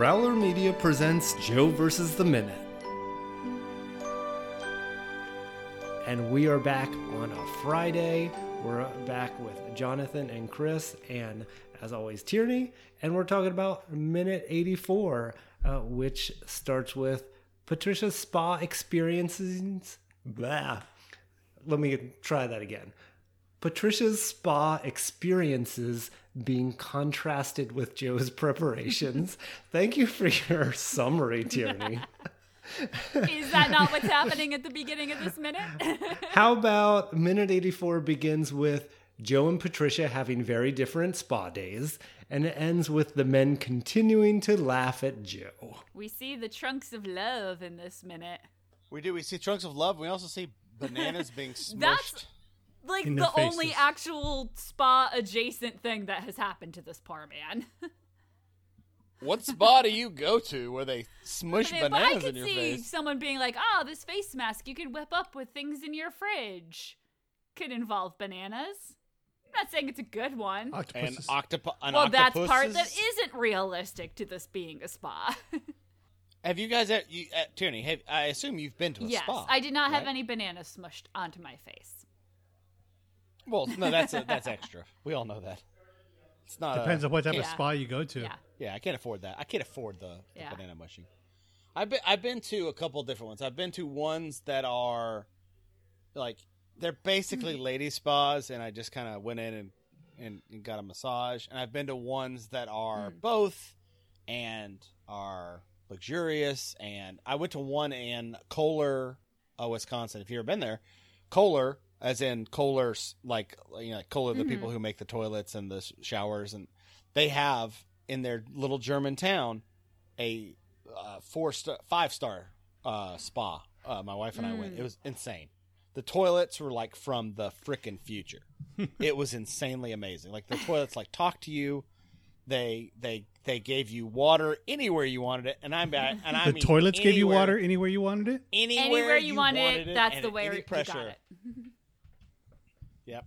Growler Media presents Joe versus the Minute. And we are back on a Friday. We're back with Jonathan and Chris, and as always, Tierney. And we're talking about minute 84, uh, which starts with Patricia's spa experiences. Blah. Let me try that again. Patricia's spa experiences being contrasted with Joe's preparations. Thank you for your summary, Tierney. Is that not what's happening at the beginning of this minute? How about minute 84 begins with Joe and Patricia having very different spa days, and it ends with the men continuing to laugh at Joe. we see the trunks of love in this minute. We do. We see trunks of love. We also see bananas being smushed. That's like the their only actual spa adjacent thing that has happened to this poor man. What spa do you go to where they smush But I bananas could in your see face? someone being like, "Oh, this face mask you could whip up with things in your fridge." Could involve bananas. I'm not saying it's a good one. And Octopuses. octopi- an well, that's part that octopus's- isn't realistic to this being a spa. Have you guys? At, you, at Tierney, have, I assume you've been to a yes, spa. I did not have any bananas smushed onto my face. Well, no, that's a, that's extra. We all know that. It's not. Depends a, on what type of Yeah. spa you go to. Yeah. Yeah, I can't afford that. I can't afford the, the Yeah. banana mushing. I've been I've been to a couple different ones. I've been to ones that are like they're basically Mm-hmm. lady spas, and I just kind of went in and, and and got a massage. And I've been to ones that are Mm. both and are luxurious. And I went to one in Kohler, uh, Wisconsin. If you've ever been there, Kohler, as in Kohler's like you know Kohler, the Mm-hmm. people who make the toilets and the s- showers, and they have in their little German town a uh, four star, five star uh, spa. Uh, my wife and I went. It was insane. The toilets were like from the frickin' future. it was insanely amazing. Like the toilets like talk to you. They they they gave you water anywhere you wanted it, and I'm back. And I The mean toilets gave you water anywhere you wanted it. Anywhere, Anywhere you, want wanted it, that's the at way any you got it. Yep.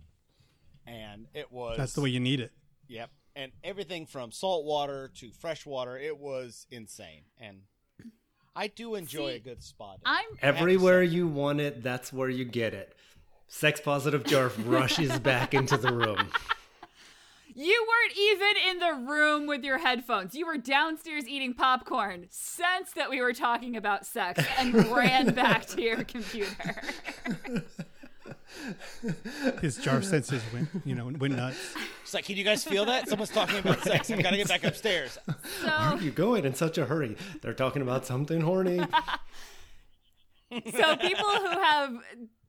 And it was That's the way you need it. Yep. And everything from salt water to fresh water, it was insane. And I do enjoy See, a good spot. I'm I have to Everywhere say. you want it, that's where you get it. Sex positive Jarf rushes back into the room. You weren't even in the room with your headphones. You were downstairs eating popcorn, sensed that we were talking about sex, and ran back to your computer. His jar senses went, you know, went nuts. It's like, can you guys feel that? Someone's talking about sex. I've got to get back upstairs. So Where are you going in such a hurry? They're talking about something horny. So people who have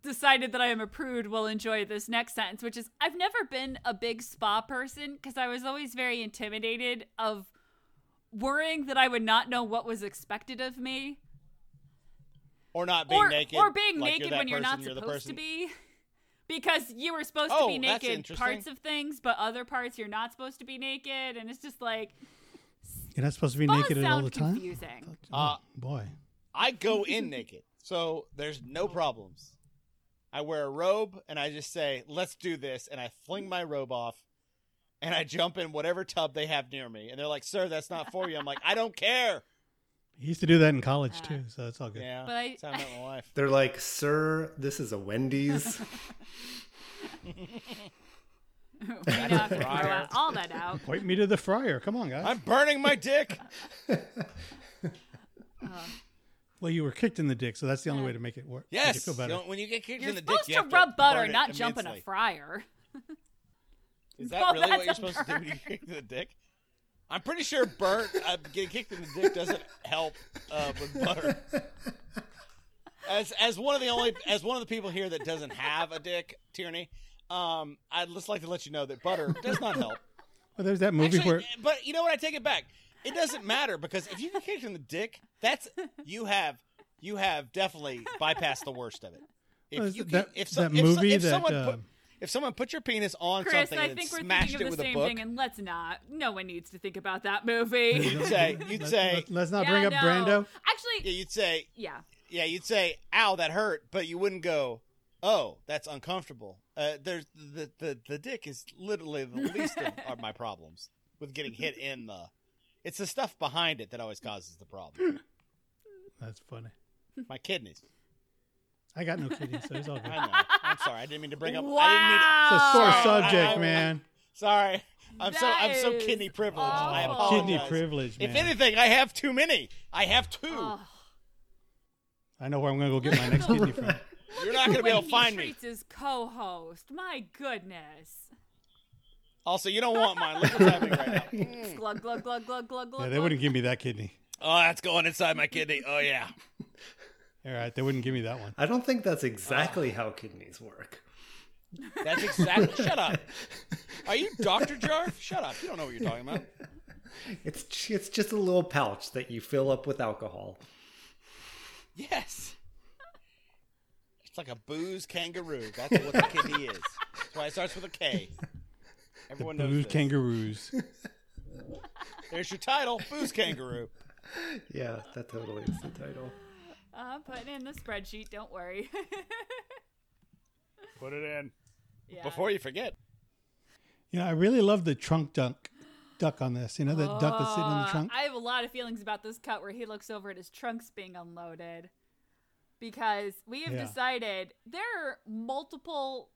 decided that I am a prude will enjoy this next sentence, which is I've never been a big spa person because I was always very intimidated of worrying that I would not know what was expected of me. Or not being or, naked. or being like naked that when you're not person, the supposed to be. Because you were supposed Oh, to be naked parts of things, but other parts you're not supposed to be naked, and it's just like You're not supposed to be spas naked all the time. confusing. Uh, Boy, I go in naked, so there's no problems. I wear a robe and I just say, "Let's do this," and I fling my robe off, and I jump in whatever tub they have near me, and they're like, "Sir, that's not for you." I'm like, "I don't care." He used to do that in college Yeah. too, so it's all good. Yeah, But I- that's how I my wife. They're like, Sir, this is a Wendy's. we don't have throw all that out. Point me to the fryer. Come on, guys. I'm burning my dick. Uh, well, you were kicked in the dick, so that's the only way to make it work. make it Yes, feel better. you know, when you get kicked You're in the dick, you're supposed to rub butter, not jump in a fryer. Is that No, really what you're a supposed to do when you burn. get kicked in the dick? I'm pretty sure burnt uh, getting kicked in the dick doesn't help uh, with butter. As as one of the only as one of the people here that doesn't have a dick, Tierney, um, I'd just like to let you know that butter does not help. well, there's that movie Actually, where but you know what? I take it back. It doesn't matter because if you get kicked in the dick, that's you have you have definitely bypassed the worst of it. Well, If you that- can, if, some, that if, movie if that, someone uh, put, if someone put your penis on Chris, something I and think we're smashed thinking it of with the a same book, thing, and let's not. No one needs to think about that movie. you'd say you'd let, say us not Yeah, bring up no. Brando. Actually, yeah, you'd say yeah. yeah, you'd say ow that hurt, but you wouldn't go oh that's uncomfortable. Uh, there's the, the the dick is literally the least of, of my problems with getting hit in the It's the stuff behind it that always causes the problem. That's funny. My kidneys. I got no kidneys, so it's all good. I know. I'm sorry. I didn't mean to bring up. I Wow. It's a sore Sorry, subject, I- I- man. didn't. Sorry. I'm so I'm so kidney privileged. I awful. apologize. Kidney privilege, man. If anything, I have too many. I have two. Oh, I know where I'm going to go get my next kidney from. You're not going to be able to he find me. treats his co-host. My goodness. Also, you don't want mine. Look what's happening right now. Mm. Glug glug glug glug glug glug. Yeah, they glug. wouldn't give me that kidney. Oh, that's going inside my kidney. Oh yeah. All right, they wouldn't give me that one. I don't think that's exactly how kidneys work. That's exactly. Shut up. Are you Doctor Jarf? Shut up. You don't know what you're talking about. It's it's just a little pouch that you fill up with alcohol. Yes. It's like a booze kangaroo. That's what the kidney is. That's why it starts with a K. Everyone knows Booze this. kangaroos. There's your title, booze kangaroo. Yeah, that totally is the title. I'm putting in the spreadsheet. Don't worry. Put it in yeah. before you forget. You know, I really love the trunk duck, duck on this. You know, the duck that's sitting in the Uh, trunk. I have a lot of feelings about this cut where he looks over at his trunks being unloaded. Because we have Yeah. decided there are multiple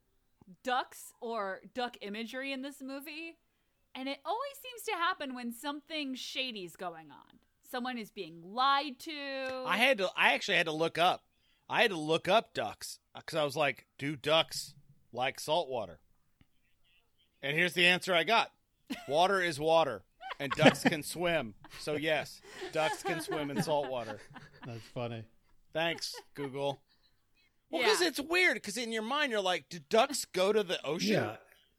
ducks or duck imagery in this movie, and it always seems to happen when something shady's going on. Someone is being lied to. I had to. I actually had to look up. I had to look up ducks because I was like, "Do ducks like salt water?" And here's the answer I got: Water is water, and ducks can swim. So yes, ducks can swim in salt water. That's funny. Thanks, Google. Well, Yeah. because it's weird. Because in your mind, you're like, "Do ducks go to the ocean?" Yeah,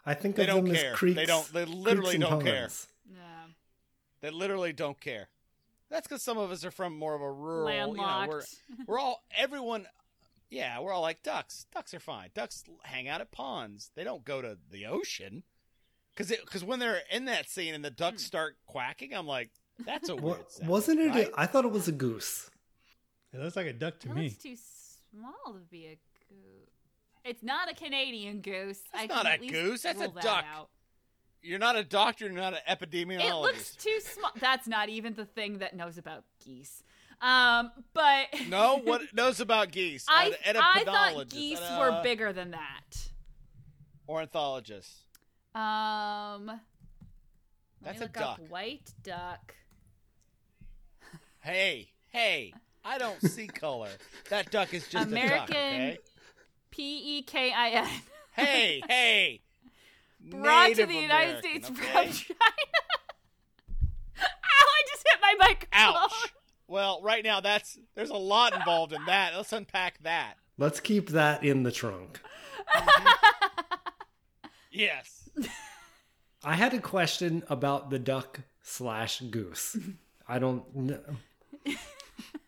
I think They of don't them care. as creeks. They don't- they literally don't care. Yeah. They literally don't care. That's because some of us are from more of a rural. Landlocked. You know, we're we're all everyone. Yeah, we're all like ducks. Ducks are fine. Ducks hang out at ponds. They don't go to the ocean. Because because when they're in that scene and the ducks hmm. start quacking, I'm like, that's a weird. Sound, wasn't it? right? A, I thought it was a goose. It looks like a duck to It me. looks too small to be a goose. It's not a Canadian goose. I not a goose, that's a rule that duck. out. You're not a doctor. You're not an epidemiologist. It looks too small. That's not even the thing that knows about geese. Um, but no, what knows about geese? I An I thought geese uh, were bigger than that. Ornithologist. Um, That's a duck. white duck. Hey, hey, I don't see color. That duck is just a duck, American okay? P E K I N. Hey, hey. Brought Native to the United American, States okay? from China. Ow! I just hit my microphone. Ouch. Well, right now that's there's a lot involved in that. Let's unpack that. Let's keep that in the trunk. Yes. I had a question about the duck slash goose. I don't know.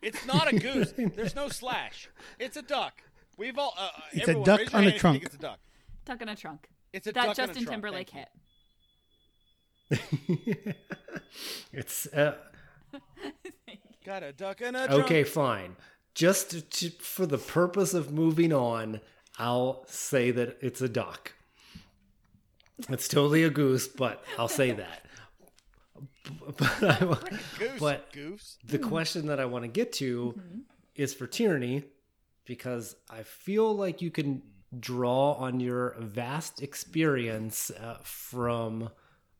It's not a goose. There's no slash. It's a duck. We've all uh, It's a duck on a hand if you think trunk. It's a duck. Duck in a trunk. It's a that duck on a Justin. Timberlake hit. it's uh. Got a duck in a trunk. okay. Fine. Just to, to- for the purpose of moving on, I'll say that it's a duck. It's totally a goose, but I'll say that. But, I, Goose. but goose. the question that I want to get to is for Tierney, because I feel like you can draw on your vast experience uh, from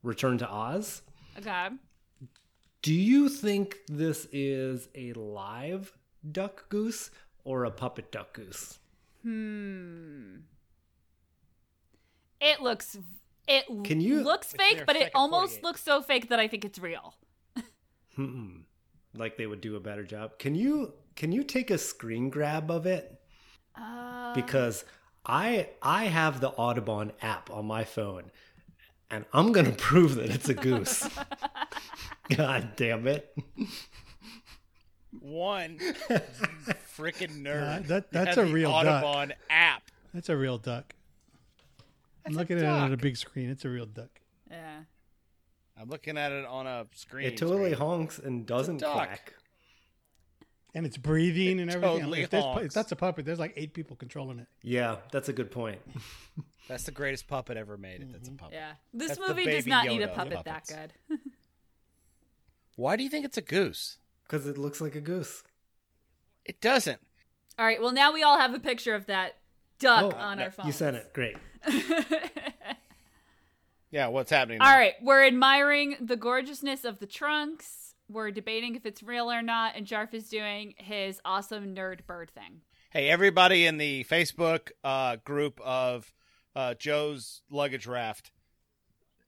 Return to Oz. Okay. Do you think this is a live duck goose or a puppet duck goose? Hmm. It looks. It Can you- looks fake, but it almost 48. looks so fake that I think it's real. Hmm. Like they would do a better job. Can you can you take a screen grab of it? Uh, Because I I have the Audubon app on my phone, and I'm gonna prove that it's a goose. God damn it! One freaking nerd. Uh, that- that's have a the real duck. Audubon app. That's a real duck. I'm That's a looking at it on a big screen. It's a real duck. yeah. I'm looking at it on a screen. It totally screen. honks and doesn't duck. quack. And it's breathing and everything. totally if, honks. if that's a puppet, there's like eight people controlling it. Yeah, that's a good point. That's the greatest puppet ever made. If that's a mm-hmm. puppet. Yeah. This That's movie does baby not need a puppet that good. Why do you think it's a goose? Because it looks like a goose. It doesn't. All right. Well, now we all have a picture of that duck Oh, on our phone. You sent it. Great. Yeah, what's happening? All now? right, we're admiring the gorgeousness of the trunks. We're debating if it's real or not, and Jarf is doing his awesome nerd bird thing. Hey, everybody in the Facebook uh, group of uh, Joe's luggage raft.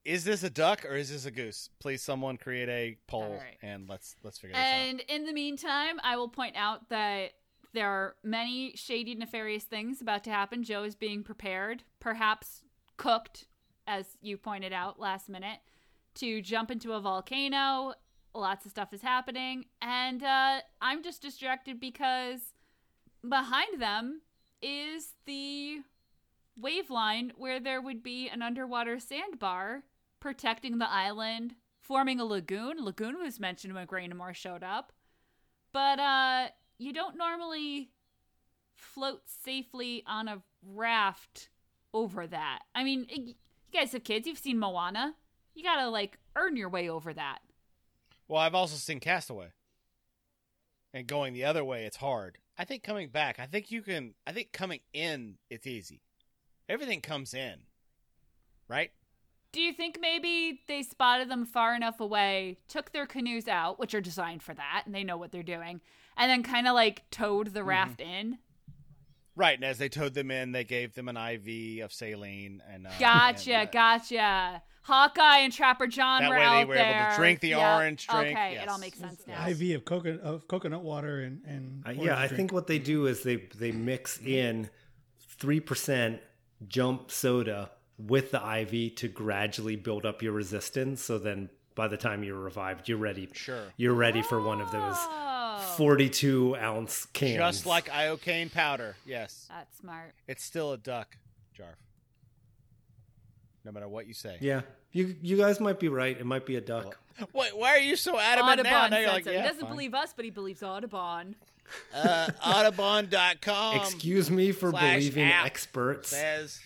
Is this a duck or is this a goose? Please, someone create a poll right. and let's let's figure this out. And in the meantime, I will point out that there are many shady, nefarious things about to happen. Joe is being prepared, perhaps cooked, as you pointed out last minute, to jump into a volcano. Lots of stuff is happening. And uh, I'm just distracted because behind them is the wave line where there would be an underwater sandbar protecting the island, forming a lagoon. Lagoon was mentioned when Graynamore showed up. But uh you don't normally float safely on a raft over that. I mean, y- you guys have kids, you've seen Moana. You got to like earn your way over that. Well, I've also seen Castaway. And going the other way, it's hard. I think coming back, I think you can. I think coming in, it's easy. Everything comes in, right? Do you think maybe they spotted them far enough away, took their canoes out, which are designed for that, and they know what they're doing, and then kind of like towed the raft in? Right. And as they towed them in, they gave them an IV of saline and. Uh, Gotcha, and, uh, gotcha. Hawkeye and Trapper John That were way they out were able to there. drink the Yep. orange drink, Okay, it all makes sense now. IV of coconut of coconut water and and Uh, orange yeah, I drink. think what they do is they they mix in three percent jump soda with the IV to gradually build up your resistance. So then, by the time you're revived, you're ready. Sure. you're ready for one of those 42 ounce cans. Just like iocane powder. Yes. That's smart. It's still a duck, Jarf. No matter what you say. yeah, you you guys might be right. It might be a duck. Wait, why are you so adamant now? Audubon Now you're like, so. yeah, he doesn't fine. believe us, but he believes Audubon. Uh, Audubon.com Excuse me for believing experts. says.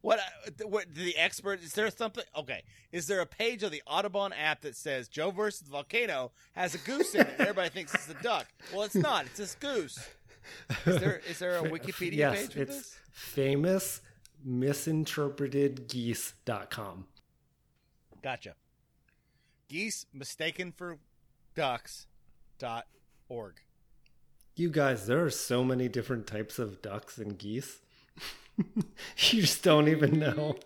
What, uh, what the expert is there something okay is there a page of the audubon app that says joe versus the volcano has a goose in it and everybody thinks it's a duck well it's not it's this goose is there is there a wikipedia yes, page for it's this famous misinterpreted geese.com. gotcha geese mistaken for ducks dot org You guys, there are so many different types of ducks and geese. you just don't even know.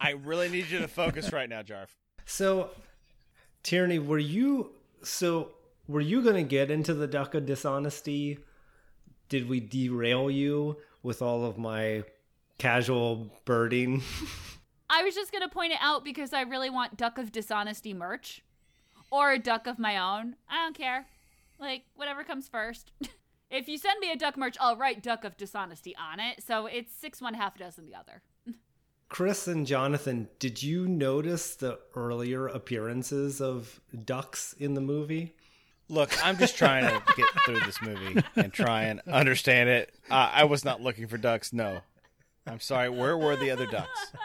i really need you to focus right now jarf So, Tierney, were you so were you going to get into the duck of dishonesty? Did we derail you with all of my casual birding? I was just gonna point it out because I really want Duck of Dishonesty merch, or a duck of my own. I don't care, like whatever comes first. if you send me a duck merch, I'll write Duck of Dishonesty on it. So it's six one half dozen the other. Chris and Jonathan, did you notice the earlier appearances of ducks in the movie? Look, I'm just trying to get through this movie and try and understand it. Uh, I was not looking for ducks. No, I'm sorry. Where were the other ducks?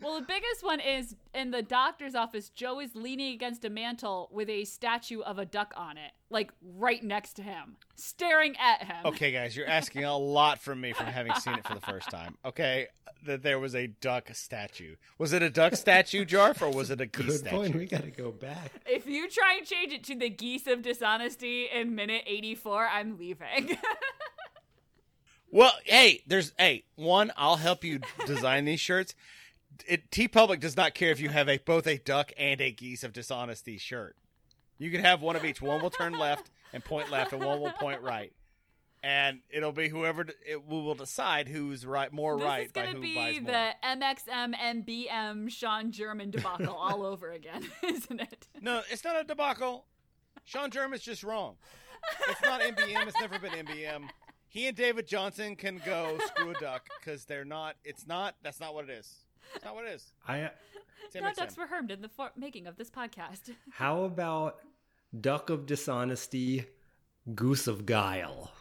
Well, the biggest one is in the doctor's office. Joe is leaning against a mantle with a statue of a duck on it, like right next to him, staring at him. Okay, guys, you're asking a lot from me from having seen it for the first time. Okay, that there was a duck statue. Was it a duck statue, Jarf, or was it a geese Good point. statue? We got to go back. If you try and change it to the geese of dishonesty in minute 84, I'm leaving. Well, hey, there's hey one. I'll help you design these shirts. It, TeePublic does not care if you have a both a duck and a geese of dishonesty shirt. You can have one of each. One will turn left and point left, and one will point right. And it'll be whoever it, we will decide who's right, more this right is going to be the MXM MBM Sean German debacle all over again, isn't it? No, it's not a debacle. Sean German's just wrong. It's not MBM. It's never been MBM. He and David Johnson can go screw a duck because they're not. It's not. That's not what it is. It's not what it is. I uh, It's No MXM. ducks were harmed in the for- making of this podcast. How about duck of dishonesty, goose of guile?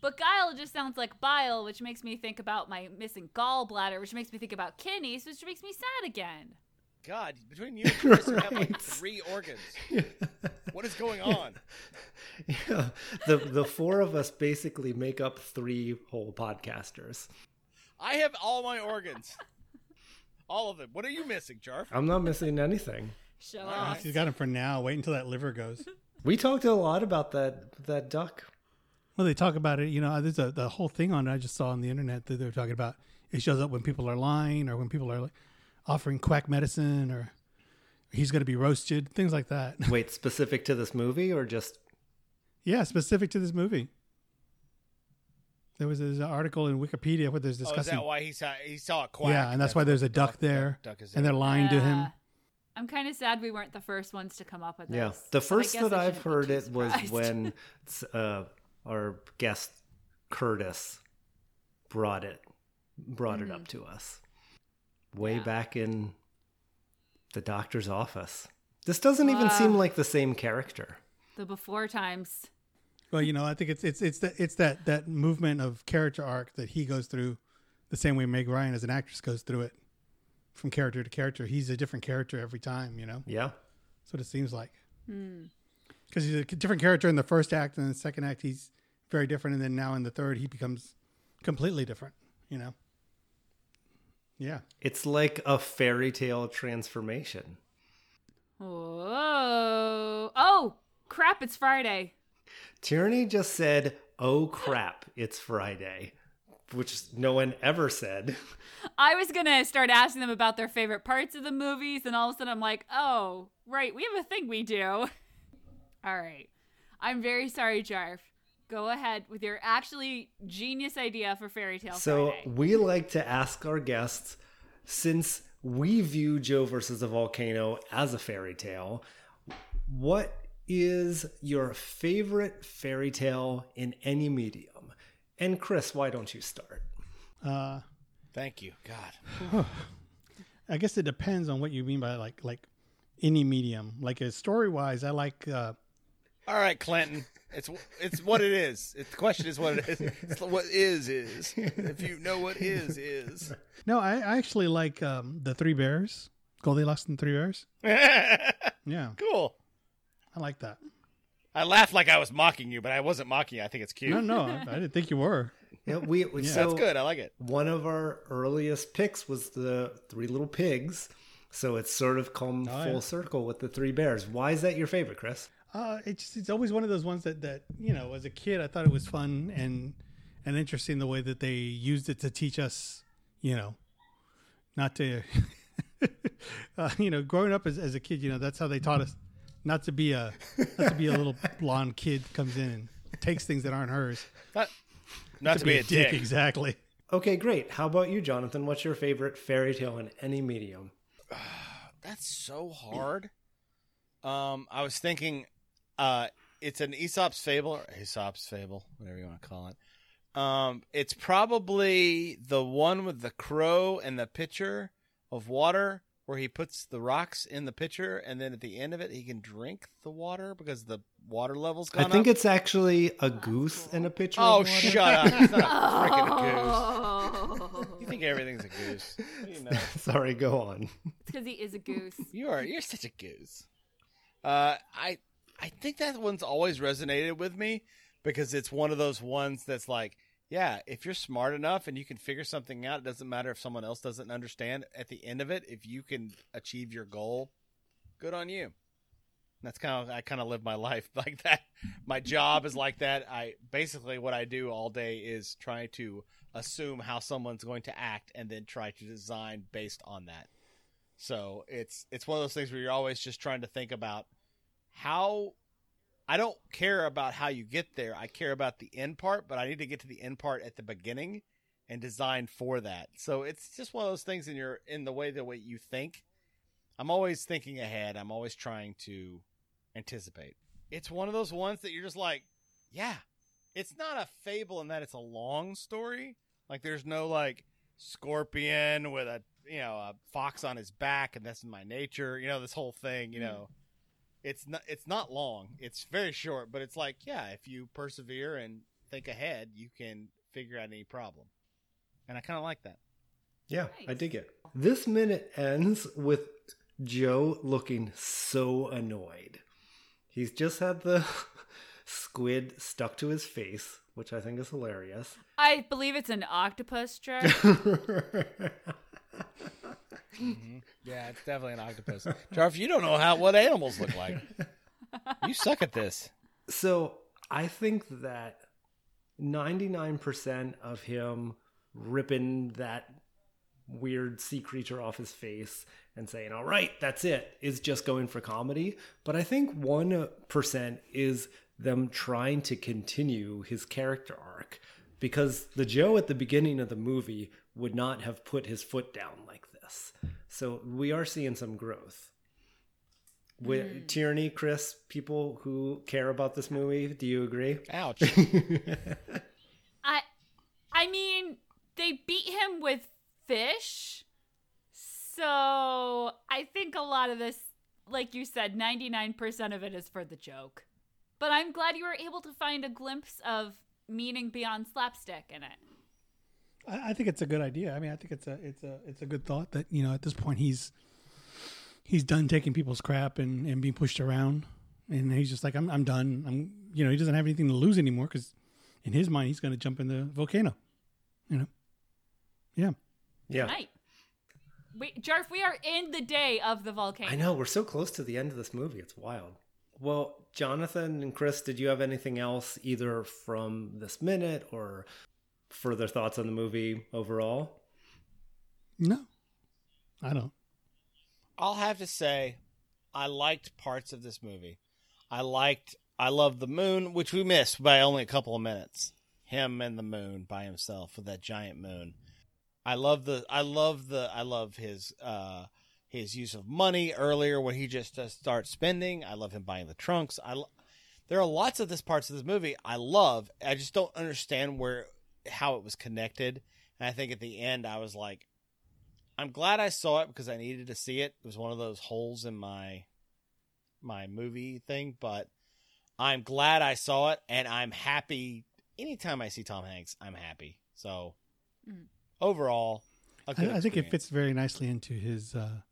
But guile just sounds like bile, which makes me think about my missing gallbladder, which makes me think about kidneys, which makes me sad again. God! Between you and Chris, you have like three organs. What is going on? Yeah, the the four of us basically make up three whole podcasters. I have all my organs, all of them. What are you missing, Jarf? I'm not missing anything. Show All off. right. She's got him for now. Wait until that liver goes. We talked a lot about that that duck. Well, they talk about it. You know, there's a the whole thing on it. I just saw on the internet that they're talking about. It shows up when people are lying or when people are like, offering quack medicine or he's going to be roasted, things like that. Wait, specific to this movie or just yeah, specific to this movie. There was there's an article in Wikipedia where there's Oh, is discussing. that why he saw he saw a quack? yeah, and that's, why there's a duck there, Duck, duck is and they're there. lying to him. I'm kind of sad we weren't the first ones to come up with Yeah, the first that I I've heard too it was when uh, our guest Curtis brought it brought it up to us way. Yeah. back in the doctor's office. This doesn't even seem like the same character. the before times. Well, you know, I think it's it's it's that it's that that movement of character arc that he goes through, the same way Meg Ryan as an actress goes through it, from character to character. He's a different character every time. You know, Yeah. that's what it seems like. Hmm. Because he's a different character in the first act, and in the second act he's very different, and then now in the third he becomes completely different. You know. Yeah. It's like a fairy tale transformation. Whoa! Oh crap! It's Friday. Tierney just said, "Oh crap, it's Friday," which no one ever said. I was gonna start asking them about their favorite parts of the movies, and all of a sudden I'm like, oh, right, we have a thing we do. all right. I'm very sorry, Jarf. Go ahead with your actually genius idea for Fairy Tale So Friday. we like to ask our guests, since we view Joe versus the volcano as a fairy tale, what is your favorite fairy tale in any medium? And Chris, why don't you start? Uh, Thank you, God. I guess it depends on what you mean by like like any medium. Like a story wise, I like. Uh, All right, Clinton. It's it's what it is. It, the question is what it is. It's what is is. If you know what is is. no, I, I actually like um, the Three Bears, Goldilocks and the Three Bears. Yeah, cool. I like that. I laughed like I was mocking you, but I wasn't mocking you. I think it's cute. No, no, I, I didn't think you were. Yeah, we, we Yeah. so That's good. I like it. One of our earliest picks was the Three Little Pigs, so it's sort of come Oh, full yeah. circle with the Three Bears. Why is that your favorite, Chris? Uh, it's just, it's always one of those ones that that you know, as a kid, I thought it was fun and and interesting the way that they used it to teach us, you know, not to, uh, you know, growing up as, as a kid, you know, that's how they taught us not to be a not to be a little blonde kid comes in and takes things that aren't hers. Not, not to, be, a dick. exactly. Okay, great. How about you, Jonathan? What's your favorite fairy tale in any medium? That's so hard. Um, I was thinking, uh, it's an Aesop's fable or Aesop's fable, whatever you want to call it. Um, it's probably the one with the crow and the pitcher of water, where he puts the rocks in the pitcher, and then at the end of it, he can drink the water because the water level's I gone I think up. it's actually a goose in a pitcher. Oh, of water. shut up! It's not a freaking goose. Oh, You think everything's a goose? You know. Sorry, go on. because he is a goose. You are you're such a goose. Uh, I I think that one's always resonated with me because it's one of those ones that's like, yeah, if you're smart enough and you can figure something out, it doesn't matter if someone else doesn't understand. At the end of it, if you can achieve your goal, good on you. That's kind of I kind of live my life like that. My job is like that. I basically what I do all day is try to assume how someone's going to act and then try to design based on that. So it's it's one of those things where you're always just trying to think about how I don't care about how you get there. I care about the end part, but I need to get to the end part at the beginning and design for that. So it's just one of those things in your in the way the way you think. I'm always thinking ahead. I'm always trying to anticipate. It's one of those ones that you're just like, yeah. It's not a fable in that it's a long story. Like there's no like scorpion with a you know a fox on his back and that's my nature. You know this whole thing. You mm-hmm. know, it's not it's not long. It's very short, but it's like yeah, if you persevere and think ahead, you can figure out any problem. And I kind of like that. Yeah, I Nice. dig it. This minute ends with Joe looking so annoyed. He's just had the squid stuck to his face, which I think is hilarious. I believe it's an octopus, Jar. Yeah, it's definitely an octopus. Jarf, you don't know how what animals look like. You suck at this. So I think that 99% of him ripping that weird sea creature off his face and saying, all right, that's it, is just going for comedy. But I think 1% is them trying to continue his character arc because the Joe at the beginning of the movie would not have put his foot down like this. So we are seeing some growth. With hmm. Tierney, Chris, people who care about this movie, do you agree? Ouch. I I mean, they beat him with fish. So, I think a lot of this, like you said, 99% of it is for the joke. But I'm glad you were able to find a glimpse of meaning beyond slapstick in it. I, I think it's a good idea. I mean, I think it's a it's a it's a good thought that you know at this point he's he's done taking people's crap and, and being pushed around, and he's just like I'm I'm done. I'm you know he doesn't have anything to lose anymore because in his mind he's going to jump in the volcano. You know, yeah. Yeah. Right. Wait, Jarf, we are in the day of the volcano. I know, we're so close to the end of this movie. It's wild. Well, Jonathan and Chris, did you have anything else either from this minute or further thoughts on the movie overall? No, I don't. I'll have to say, I liked parts of this movie. I liked, I loved the moon, which we missed by only a couple of minutes. Him and the moon by himself with that giant moon. I love the, I love the, I love his, uh, his use of money earlier when he just uh, starts spending. I love him buying the trunks. I, lo- there are lots of this parts of this movie I love. I just don't understand where, how it was connected. And I think at the end I was like, I'm glad I saw it because I needed to see it. It was one of those holes in my my movie thing, but I'm glad I saw it and I'm happy anytime I see Tom Hanks, I'm happy. So Mm. overall, a good I, I think it fits very nicely into his uh,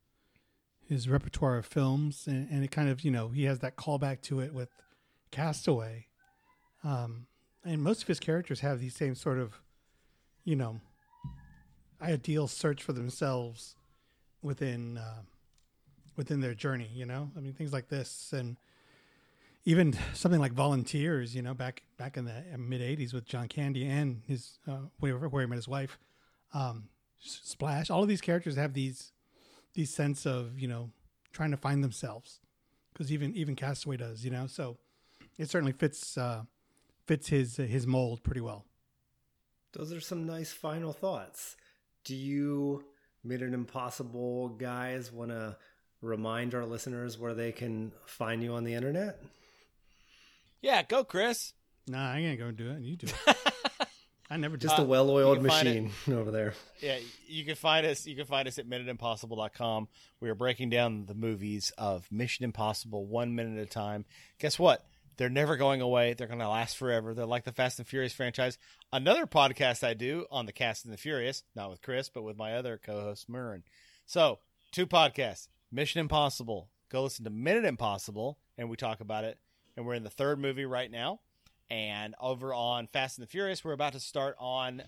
his repertoire of films, and, and it kind of you know he has that callback to it with Castaway, um, and most of his characters have these same sort of, you know, ideal search for themselves within uh, within their journey. You know, I mean things like this, and even something like Volunteers. You know, back back in the mid '80s with John Candy and his uh, where, where he met his wife um, Splash. All of these characters have these these sense of you know trying to find themselves because even even Castaway does. You know, so it certainly fits uh, fits his his mold pretty well. Those are some nice final thoughts. Do you, Mission Impossible guys, want to remind our listeners where they can find you on the internet? Yeah, go Chris. Nah, I ain't gonna go do it. You do it. I never do. Just Uh, a well-oiled you can machine over there. Yeah, you can find us. You can find us at minuteimpossible.com. We are breaking down the movies of Mission Impossible one minute at a time. Guess what? They're never going away. They're going to last forever. They're like the Fast and Furious franchise. Another podcast I do on the Cast and the Furious, not with Chris, but with my other co-host Murren. So, two podcasts: Mission Impossible. Go listen to Minute Impossible, and we talk about it. And we're in the third movie right now. And over on Fast and the Furious, we're about to start on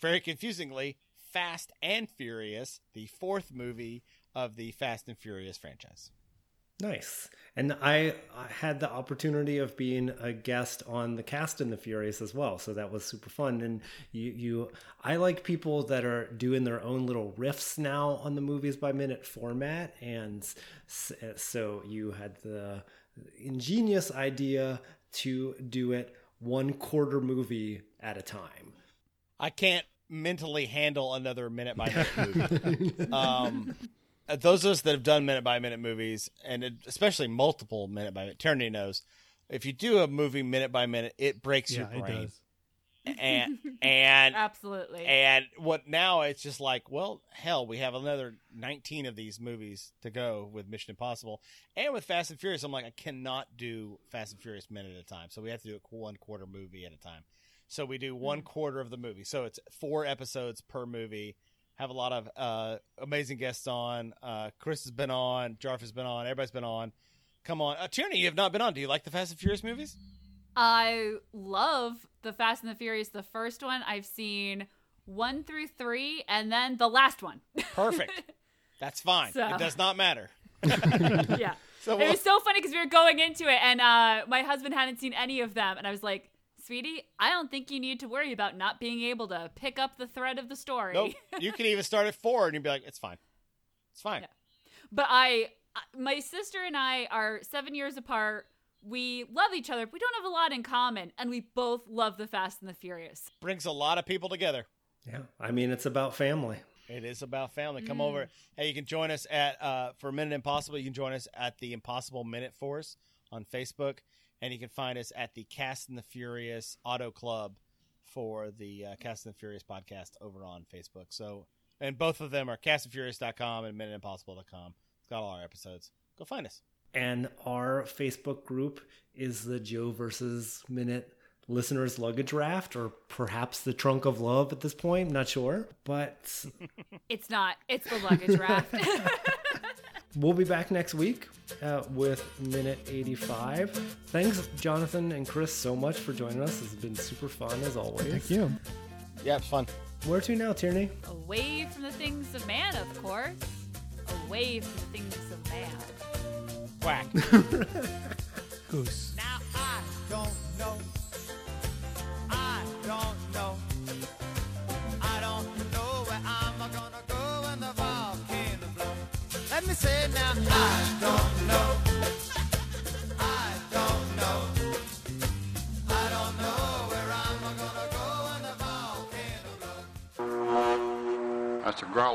very confusingly, Fast and Furious, the fourth movie of the Fast and Furious franchise. Nice. And I, I had the opportunity of being a guest on the Cast and the Furious as well, so that was super fun. And you, you, I like people that are doing their own little riffs now on the movies by minute format, and so you had the ingenious idea to do it one quarter movie at a time. I can't mentally handle another minute by minute movie. um, Uh, those of us that have done minute by minute movies, and it- especially multiple minute by minute, Tierney knows. If you do a movie minute by minute, it breaks yeah, your it brain. does. And and Absolutely. And what now? It's just like, well, hell, we have another 19 of these movies to go with Mission Impossible and with Fast and Furious. I'm like, I cannot do Fast and Furious minute at a time, so we have to do a one quarter movie at a time. So we do one mm. quarter of the movie. So it's four episodes per movie, have a lot of uh, amazing guests on. Uh, Chris has been on, Jarf has been on, everybody's been on. Come on, uh, Tierney, you have not been on. Do you like the Fast and Furious movies? I love the Fast and the Furious. The first one I've seen one through three, and then the last one. Perfect. That's fine. So- It does not matter. yeah. So it we'll- was so funny because we were going into it, and uh, my husband hadn't seen any of them, and I was like, "Sweetie, I don't think you need to worry about not being able to pick up the thread of the story." Nope. You can even start at four and you'd be like, it's fine. It's fine. Yeah. But I, my sister and I are seven years apart. We love each other. But we don't have a lot in common, and we both love the Fast and the Furious. Brings a lot of people together. Yeah, I mean it's about family. It is about family. Come over. Hey, you can join us at uh, for a Minute Impossible. You can join us at the Impossible Minute Force on Facebook, and you can find us at the Cast and the Furious Auto Club for the uh, Cast and the Furious podcast over on Facebook. So, and both of them are castandfurious.com and minuteimpossible.com. It's got all our episodes. Go find us. And our Facebook group is the Joe versus Minute listeners luggage raft, or perhaps the trunk of love at this point. I'm not sure, but It's not. It's the luggage raft. we'll be back next week uh, with minute 85. Thanks, Jonathan and Chris, so much for joining us. It's been super fun as always. Thank you. Yeah, it's fun. Where to now, Tierney? Away from the things of man, of course. Away from the things of man. Quack. Goose. Now I don't know. A growler.